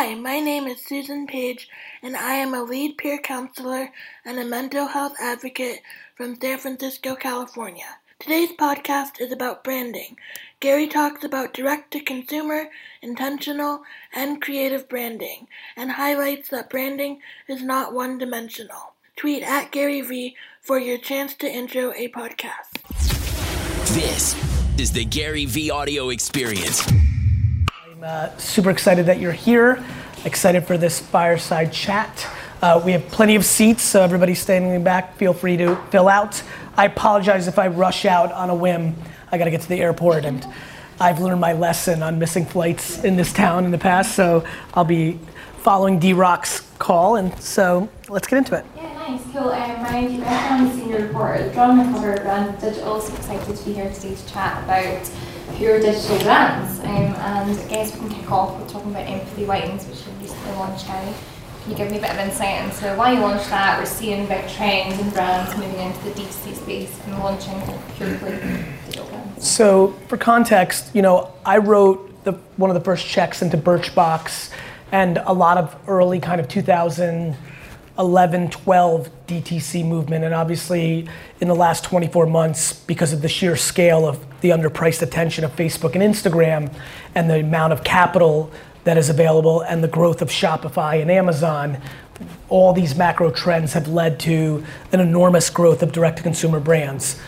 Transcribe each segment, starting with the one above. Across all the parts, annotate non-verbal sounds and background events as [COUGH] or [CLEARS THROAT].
Hi, my name is Susanna Page, and I am a lead peer counselor and a mental health advocate from San Francisco, California. Today's podcast is about branding. Gary talks about direct to consumer, intentional, and creative branding, and highlights that branding is not one dimensional. Tweet at GaryVee for your chance to intro a podcast. This is the GaryVee audio experience. I'm uh, super excited that you're here. Excited for this fireside chat. Uh, we have plenty of seats, so everybody standing back, feel free to fill out. I apologize if I rush out on a whim. I gotta get to the airport, and I've learned my lesson on missing flights in this town in the past, so I'll be following DRock's call, and so let's get into it. Yeah, nice, cool. Um, my name's Rebecca, I'm the senior reporter, John McCover, Brand Digital. So excited to be here today to chat about pure digital brands. Um, and I guess we can kick off with talking about Empathy Wines, which you recently launched now. Can you give me a bit of insight into why you launched that? We're seeing big trends and brands moving into the D2C space and launching purely digital brands. So, for context, you know, I wrote the, one of the first checks into Birchbox and a lot of early kind of 2011, 12 DTC movement. And obviously, in the last 24 months, because of the sheer scale of the underpriced attention of Facebook and Instagram and the amount of capital that is available and the growth of Shopify and Amazon, all these macro trends have led to an enormous growth of direct to consumer brands.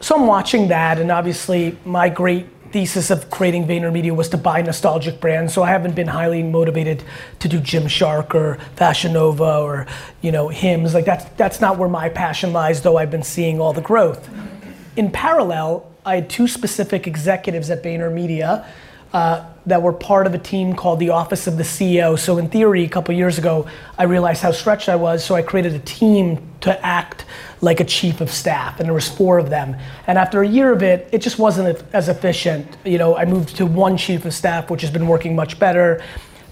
So I'm watching that, and obviously, my great thesis of creating VaynerMedia was to buy nostalgic brands. So I haven't been highly motivated to do Gymshark or Fashion Nova or you know Hims. Like that's that's not where my passion lies. Though I've been seeing all the growth. In parallel, I had two specific executives at VaynerMedia. Uh, that were part of a team called the Office of the CEO. So in theory, a couple years ago, I realized how stretched I was, so I created a team to act like a chief of staff, and there was four of them. And after a year of it, it just wasn't as efficient. You know, I moved to one chief of staff, which has been working much better.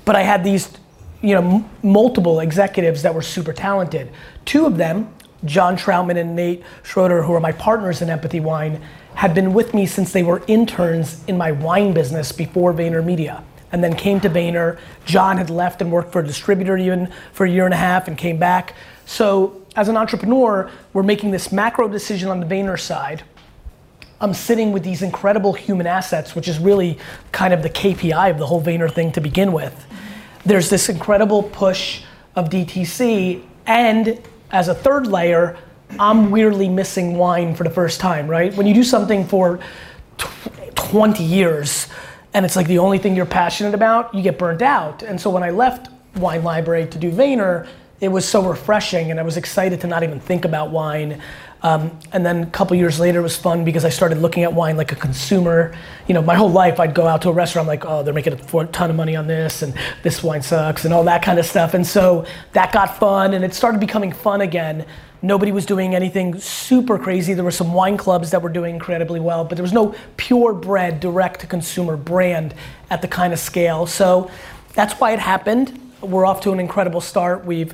But I had these, you know, m- multiple executives that were super talented. Two of them, John Troutman and Nate Schroeder, who are my partners in Empathy Wine, had been with me since they were interns in my wine business before VaynerMedia. And then came to Vayner. John had left and worked for a distributor even for a year and a half and came back. So as an entrepreneur, we're making this macro decision on the Vayner side. I'm sitting with these incredible human assets, which is really kind of the KPI of the whole Vayner thing to begin with. There's this incredible push of DTC, and as a third layer, I'm weirdly missing wine for the first time, right? When you do something for tw- 20 years and it's like the only thing you're passionate about, you get burnt out. And so when I left Wine Library to do Vayner, it was so refreshing and I was excited to not even think about wine. Um, and then a couple years later, it was fun because I started looking at wine like a consumer. You know, my whole life, I'd go out to a restaurant, I'm like, oh, they're making a ton of money on this, and this wine sucks, and all that kind of stuff. And so that got fun, and it started becoming fun again. Nobody was doing anything super crazy. There were some wine clubs that were doing incredibly well, but there was no purebred, direct to consumer brand at the kind of scale. So that's why it happened. We're off to an incredible start. We've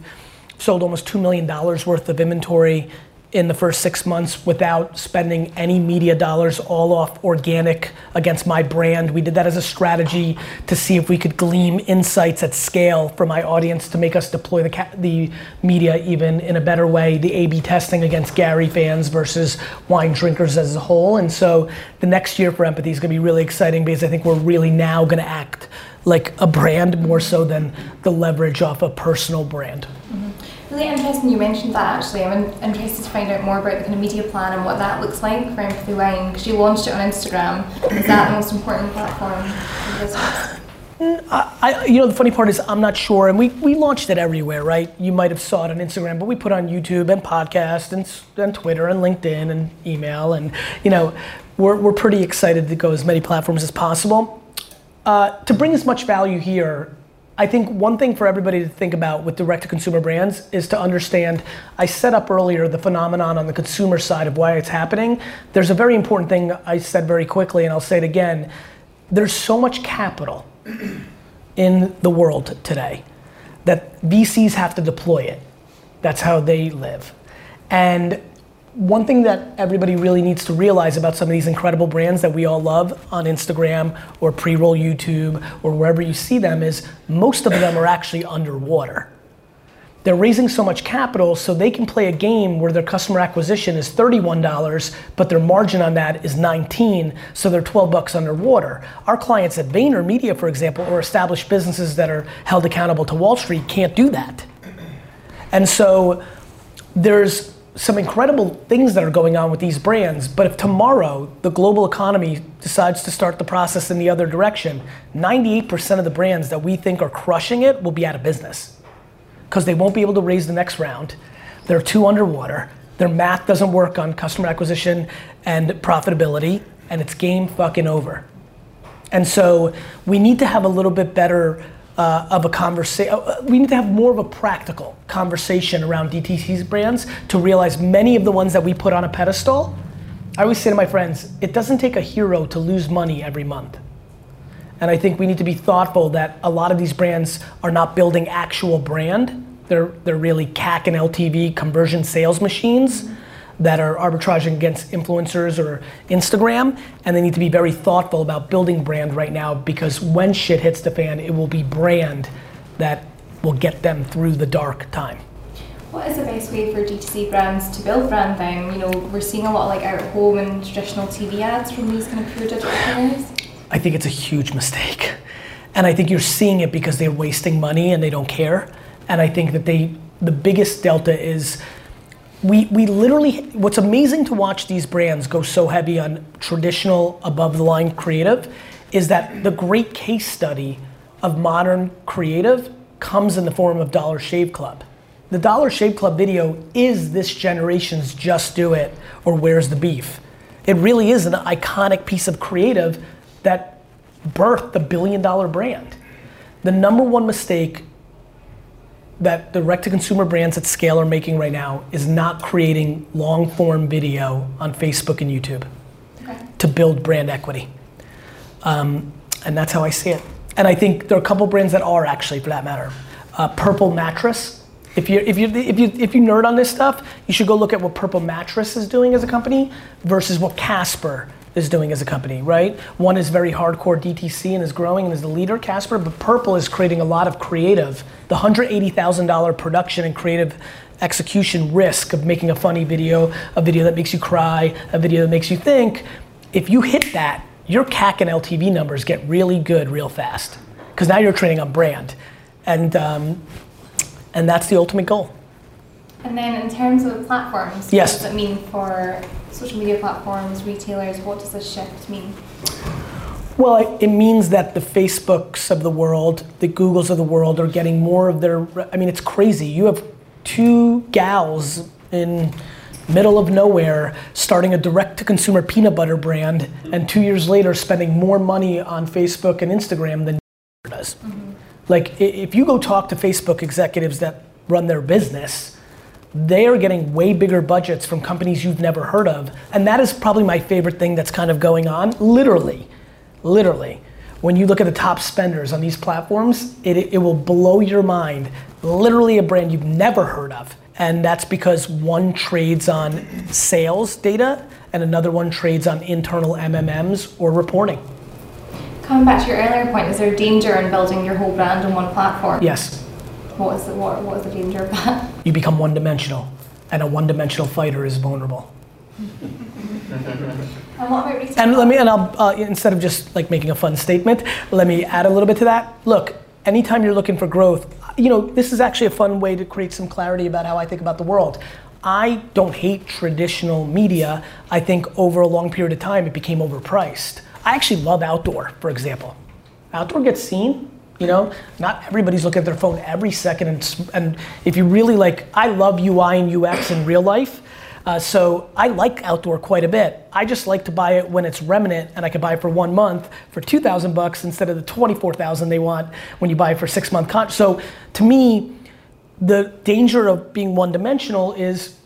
sold almost $2 million worth of inventory in the first six months without spending any media dollars, all off organic against my brand. We did that as a strategy to see if we could glean insights at scale for my audience to make us deploy the, ca- the media even in a better way. The A B testing against Gary fans versus wine drinkers as a whole. And so the next year for Empathy is gonna be really exciting because I think we're really now gonna act like a brand more so than the leverage off a personal brand. Mm-hmm. Really interesting you mentioned that actually. I'm in- interested to find out more about the kind of media plan and what that looks like for Empathy Wine because you launched it on Instagram. Is that the most important platform for business? [SIGHS] I, you know, the funny part is I'm not sure, and we, we launched it everywhere, right? You might have saw it on Instagram, but we put on YouTube and podcast and, and Twitter and LinkedIn and email, and you know, we're, we're pretty excited to go as many platforms as possible. Uh, to bring as much value here, I think one thing for everybody to think about with direct to consumer brands is to understand. I set up earlier the phenomenon on the consumer side of why it's happening. There's a very important thing I said very quickly, and I'll say it again. There's so much capital [CLEARS THROAT] in the world today that VCs have to deploy it. That's how they live. And one thing that everybody really needs to realize about some of these incredible brands that we all love on Instagram or pre-roll YouTube or wherever you see them is most of them are actually underwater. They're raising so much capital so they can play a game where their customer acquisition is $31, but their margin on that is 19, so they're 12 bucks underwater. Our clients at VaynerMedia, for example, or established businesses that are held accountable to Wall Street can't do that. And so there's some incredible things that are going on with these brands, but if tomorrow the global economy decides to start the process in the other direction, 98% of the brands that we think are crushing it will be out of business. Because they won't be able to raise the next round. They're too underwater. Their math doesn't work on customer acquisition and profitability, and it's game fucking over. And so we need to have a little bit better uh, of a conversation. Uh, we need to have more of a practical conversation around DTC's brands to realize many of the ones that we put on a pedestal. I always say to my friends, it doesn't take a hero to lose money every month. And I think we need to be thoughtful that a lot of these brands are not building actual brand. They're, they're really CAC and LTV conversion sales machines. That are arbitraging against influencers or Instagram, and they need to be very thoughtful about building brand right now because when shit hits the fan, it will be brand that will get them through the dark time. What is the best way for D2C brands to build brand then? You know, we're seeing a lot of like out of home and traditional TV ads from these kind of pure digital players. I think it's a huge mistake. And I think you're seeing it because they're wasting money and they don't care. And I think that they, the biggest delta is we, we literally, what's amazing to watch these brands go so heavy on traditional above the line creative is that the great case study of modern creative comes in the form of Dollar Shave Club. The Dollar Shave Club video is this generation's Just Do It or Where's the Beef. It really is an iconic piece of creative that birthed the billion dollar brand. The number one mistake that direct to consumer brands at scale are making right now is not creating long form video on Facebook and YouTube okay. to build brand equity. Um, and that's how I see it. And I think there are a couple brands that are actually, for that matter. Uh, Purple Mattress. If you if you if you if you nerd on this stuff, you should go look at what Purple Mattress is doing as a company versus what Casper is doing as a company, right? One is very hardcore DTC and is growing and is the leader, Casper, but Purple is creating a lot of creative. The $180,000 production and creative execution risk of making a funny video, a video that makes you cry, a video that makes you think, if you hit that, your CAC and LTV numbers get really good real fast. Because now you're training on brand. And, um, and that's the ultimate goal. And then in terms of platforms, yes. what does it mean for social media platforms, retailers? What does this shift mean? Well, it means that the Facebooks of the world, the Googles of the world are getting more of their, I mean, it's crazy. You have two gals in middle of nowhere starting a direct to consumer peanut butter brand and two years later spending more money on Facebook and Instagram than. Like if you go talk to Facebook executives that run their business, they are getting way bigger budgets from companies you've never heard of. And that is probably my favorite thing that's kind of going on. Literally, literally. When you look at the top spenders on these platforms, it, it will blow your mind. Literally a brand you've never heard of. And that's because one trades on sales data and another one trades on internal MMMs or reporting. Coming back to your earlier point, is there a danger in building your whole brand on one platform? Yes. What is the what, what is the danger of that? [LAUGHS] You become one dimensional, and a one dimensional fighter is vulnerable. [LAUGHS] and what about And let me, and I'll uh, instead of just like making a fun statement, let me add a little bit to that. Look, anytime you're looking for growth, you know this is actually a fun way to create some clarity about how I think about the world. I don't hate traditional media. I think over a long period of time it became overpriced. I actually love outdoor, for example. Outdoor gets seen, you know, not everybody's looking at their phone every second. And, and if you really like, I love UI and UX in real life. Uh, so I like outdoor quite a bit. I just like to buy it when it's remnant and I can buy it for one month for 2,000 bucks instead of the 24,000 they want when you buy it for six month contract. So to me, the danger of being one dimensional is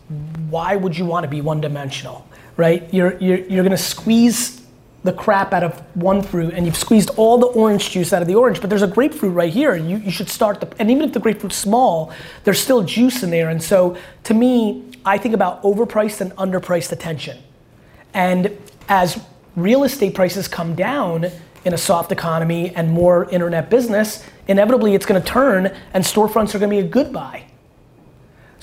why would you want to be one dimensional, right? You're, you're, you're going to squeeze the crap out of one fruit and you've squeezed all the orange juice out of the orange, but there's a grapefruit right here. You, you should start the, and even if the grapefruit's small, there's still juice in there. And so to me, I think about overpriced and underpriced attention. And as real estate prices come down in a soft economy and more internet business, inevitably it's gonna turn and storefronts are gonna be a good buy.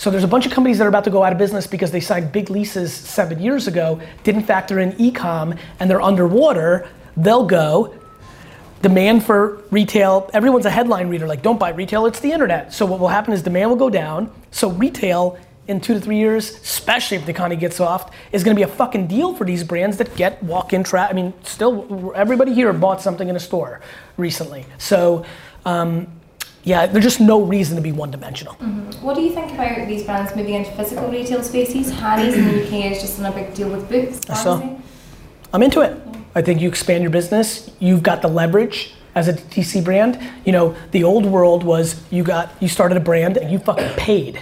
So there's a bunch of companies that are about to go out of business because they signed big leases seven years ago, didn't factor in e-com, and they're underwater. They'll go. Demand for retail, everyone's a headline reader, like don't buy retail, it's the internet. So what will happen is demand will go down. So retail in two to three years, especially if the economy gets soft, is gonna be a fucking deal for these brands that get walk-in traffic. I mean, still, everybody here bought something in a store recently. So, um, yeah, there's just no reason to be one-dimensional. Mm-hmm. What do you think about these brands moving into physical retail spaces? Harry's in the UK is just in a big deal with books. I saw. I'm into it. I think you expand your business. You've got the leverage as a DTC brand. You know, the old world was you got you started a brand and you fucking paid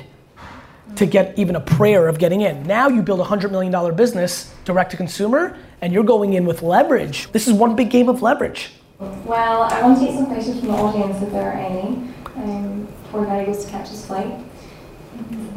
to get even a prayer of getting in. Now you build a hundred million dollar business direct to consumer, and you're going in with leverage. This is one big game of leverage. Well, I want to take some questions from the audience if there are any. Um, before Gary goes to catch his flight.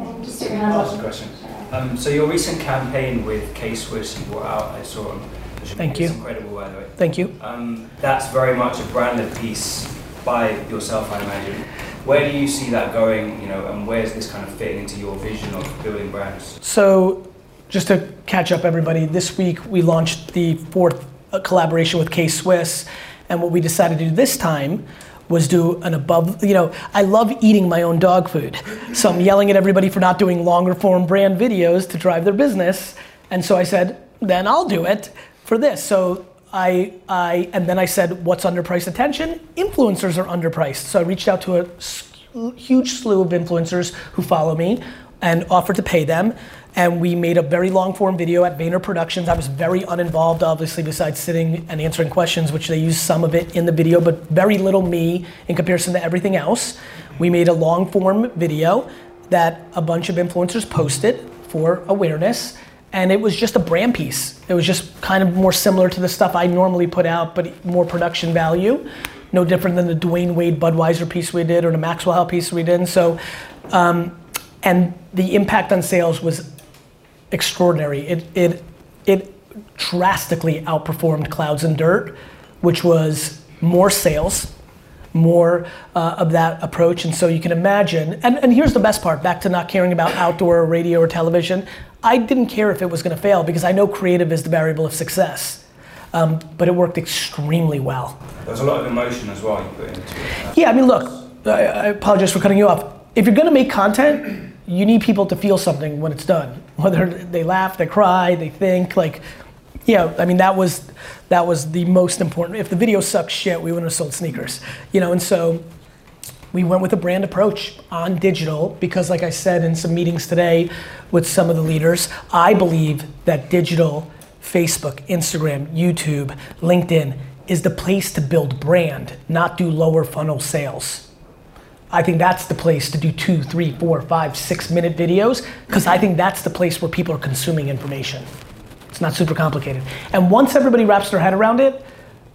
Um, just stick your hand Last question. Um, so your recent campaign with K-Swiss you brought out, I saw on Thank you. Incredible, by the way. Thank you. Um, that's very much a branded piece by yourself, I imagine. Where do you see that going, you know, and where's this kind of fitting into your vision of building brands? So, just to catch up, everybody, this week we launched the fourth uh, collaboration with K Swiss, and what we decided to do this time was do an above, you know, I love eating my own dog food. So I'm yelling at everybody for not doing longer form brand videos to drive their business. And so I said, then I'll do it for this. So I, I, and then I said, what's underpriced attention? Influencers are underpriced. So I reached out to a huge slew of influencers who follow me and offered to pay them. And we made a very long form video at Vayner Productions. I was very uninvolved, obviously, besides sitting and answering questions, which they used some of it in the video, but very little me in comparison to everything else. We made a long form video that a bunch of influencers posted for awareness and it was just a brand piece. It was just kind of more similar to the stuff I normally put out, but more production value. No different than the Dwyane Wade Budweiser piece we did or the Maxwell House piece we did. So, um, and the impact on sales was extraordinary. It, it, it drastically outperformed Clouds and Dirt, which was more sales, more uh, of that approach. And so you can imagine, and, and here's the best part back to not caring about outdoor or radio or television. I didn't care if it was going to fail because I know creative is the variable of success. Um, but it worked extremely well. There was a lot of emotion as well you put into it. Yeah, I mean, look, I, I apologize for cutting you off. If you're gonna make content, you need people to feel something when it's done. [LAUGHS] Whether they laugh, they cry, they think, like, yeah, I mean, that was, that was the most important. If the video sucks shit, we wouldn't have sold sneakers. You know, and so we went with a brand approach on digital because, like I said in some meetings today with some of the leaders, I believe that digital, Facebook, Instagram, YouTube, LinkedIn, is the place to build brand, not do lower funnel sales. I think that's the place to do two, three, four, five, six minute videos because I think that's the place where people are consuming information. It's not super complicated. And once everybody wraps their head around it,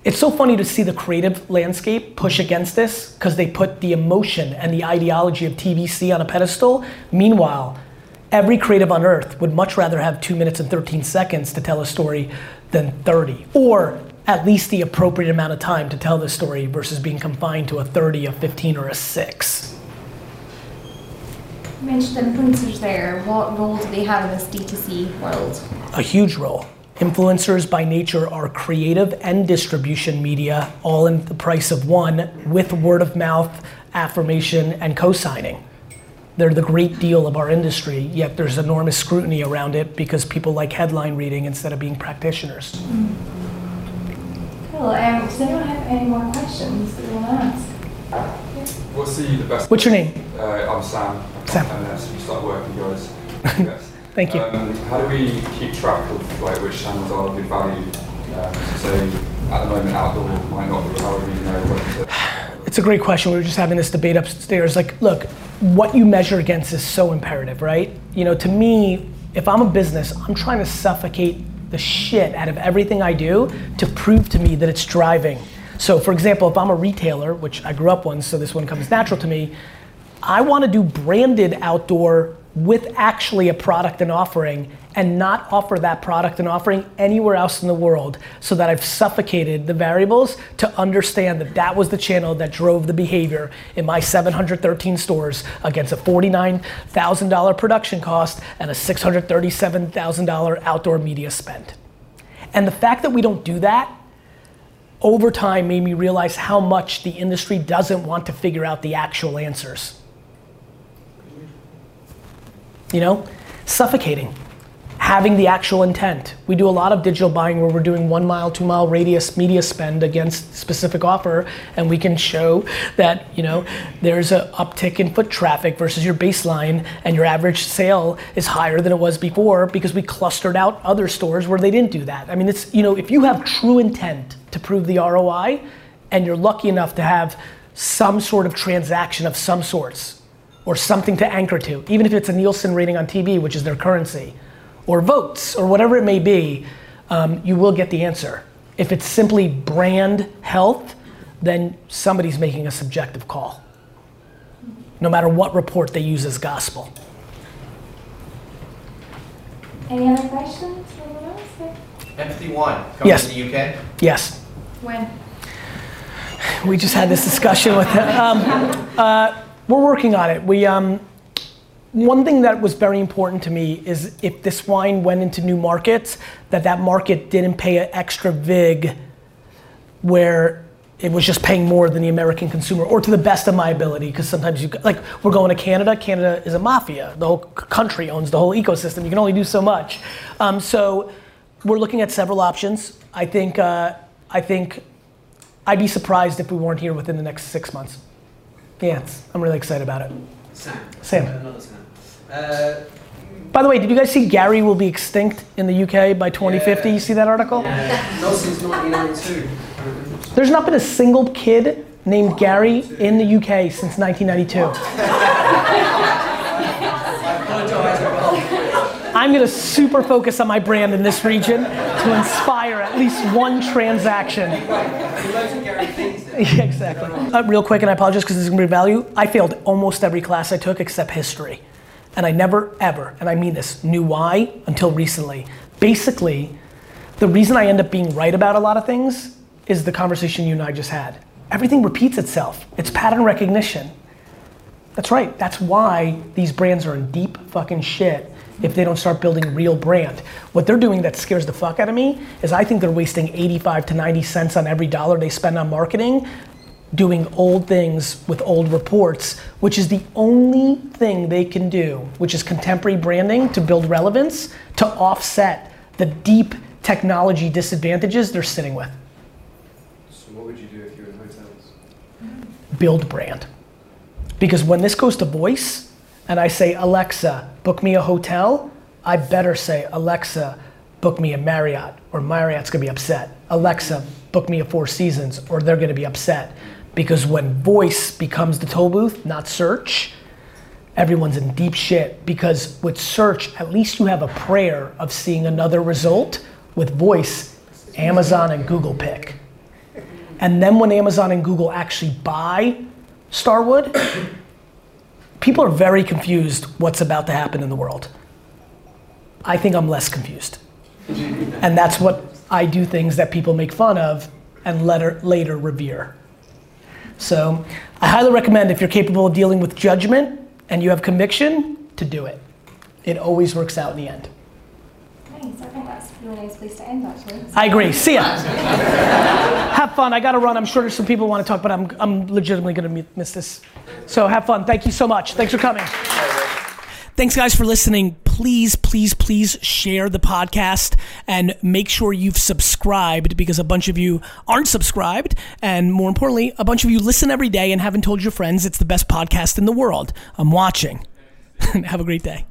it's so funny to see the creative landscape push against this because they put the emotion and the ideology of TVC on a pedestal. Meanwhile, every creative on earth would much rather have two minutes and 13 seconds to tell a story than 30. Or at least the appropriate amount of time to tell the story versus being confined to a 30, a 15, or a 6. You mentioned influencers there. What role do they have in this D2C world? A huge role. Influencers by nature are creative and distribution media, all in the price of one, with word of mouth, affirmation, and co signing. They're the great deal of our industry, yet there's enormous scrutiny around it because people like headline reading instead of being practitioners. Mm. Cool. Um, does anyone have any more questions that they want to ask? What's the, the best? What's your name? Uh, I'm Sam. Sam. And uh, so we start working guys. [LAUGHS] Yes. Thank you. Um, how do we keep track of like which channels are good value? Um, so say at the moment outdoor might not be however you know when to. [SIGHS] It's a great question. We were just having this debate upstairs. Like, look, what you measure against is so imperative, right? You know, to me, if I'm a business, I'm trying to suffocate the shit out of everything I do to prove to me that it's driving. So, for example, if I'm a retailer, which I grew up one, so this one comes natural to me, I want to do branded outdoor with actually a product and offering and not offer that product and offering anywhere else in the world so that I've suffocated the variables to understand that that was the channel that drove the behavior in my 713 stores against a $49,000 production cost and a $637,000 outdoor media spend. And the fact that we don't do that over time made me realize how much the industry doesn't want to figure out the actual answers. You know, suffocating. Having the actual intent. We do a lot of digital buying where we're doing one mile, two mile radius media spend against specific offer, and we can show that you know there's an uptick in foot traffic versus your baseline, and your average sale is higher than it was before because we clustered out other stores where they didn't do that. I mean, it's you know if you have true intent to prove the ROI, and you're lucky enough to have some sort of transaction of some sorts or something to anchor to, even if it's a Nielsen rating on TV, which is their currency, or votes, or whatever it may be, um, you will get the answer. If it's simply brand health, then somebody's making a subjective call, no matter what report they use as gospel. Any other questions? Anyone else? Yeah. Empathy Wine coming Yes. to the UK. Yes. When? We just had this discussion with um, uh, we're working on it. We um, one thing that was very important to me is if this wine went into new markets, that that market didn't pay an extra vig where it was just paying more than the American consumer, or to the best of my ability. Because sometimes you like we're going to Canada. Canada is a mafia. The whole country owns the whole ecosystem. You can only do so much. Um, so we're looking at several options. I think uh, I think I'd be surprised if we weren't here within the next six months. Yeah, I'm really excited about it. Sam. Sam. Sam. Uh, By the way, did you guys see Gary will be extinct in the UK by 2050? Yeah. You see that article? yeah. Not since 1992. There's not been a single kid named Gary in the UK since 1992. [LAUGHS] I apologise about I'm gonna super focus on my brand in this region to inspire at least one transaction. Yeah, exactly. Uh, real quick, and I apologize because this is gonna be value. I failed almost every class I took except history. And I never, ever, and I mean this, knew why until recently. Basically, the reason I end up being right about a lot of things is the conversation you and I just had. Everything repeats itself, it's pattern recognition. That's right, that's why these brands are in deep fucking shit if they don't start building real brand. What they're doing that scares the fuck out of me is I think they're wasting 85 to 90 cents on every dollar they spend on marketing doing old things with old reports, which is the only thing they can do, which is contemporary branding to build relevance to offset the deep technology disadvantages they're sitting with. So what would you do if you were in hotels? build brand. Because when this goes to voice and I say, Alexa, book me a hotel, I better say, Alexa, book me a Marriott, or Marriott's gonna be upset. Alexa, book me a Four Seasons, or they're gonna be upset. Because when voice becomes the toll booth, not search, everyone's in deep shit. Because with search, at least you have a prayer of seeing another result. With voice, Amazon and Google pick. And then when Amazon and Google actually buy Starwood, people are very confused what's about to happen in the world. I think I'm less confused. And that's what I do things that people make fun of and later, later revere. So I highly recommend if you're capable of dealing with judgment and you have conviction, to do it. It always works out in the end. Nice. I think that's a to. I agree. See ya. have fun. I gotta run. I'm sure there's some people want to talk, but I'm, I'm legitimately gonna miss this. So have fun. Thank you so much. Thanks for coming. Thanks, guys, for listening. Please, please, please share the podcast and make sure you've subscribed because a bunch of you aren't subscribed. And more importantly, a bunch of you listen every day and haven't told your friends it's the best podcast in the world. I'm watching. [LAUGHS] Have a great day.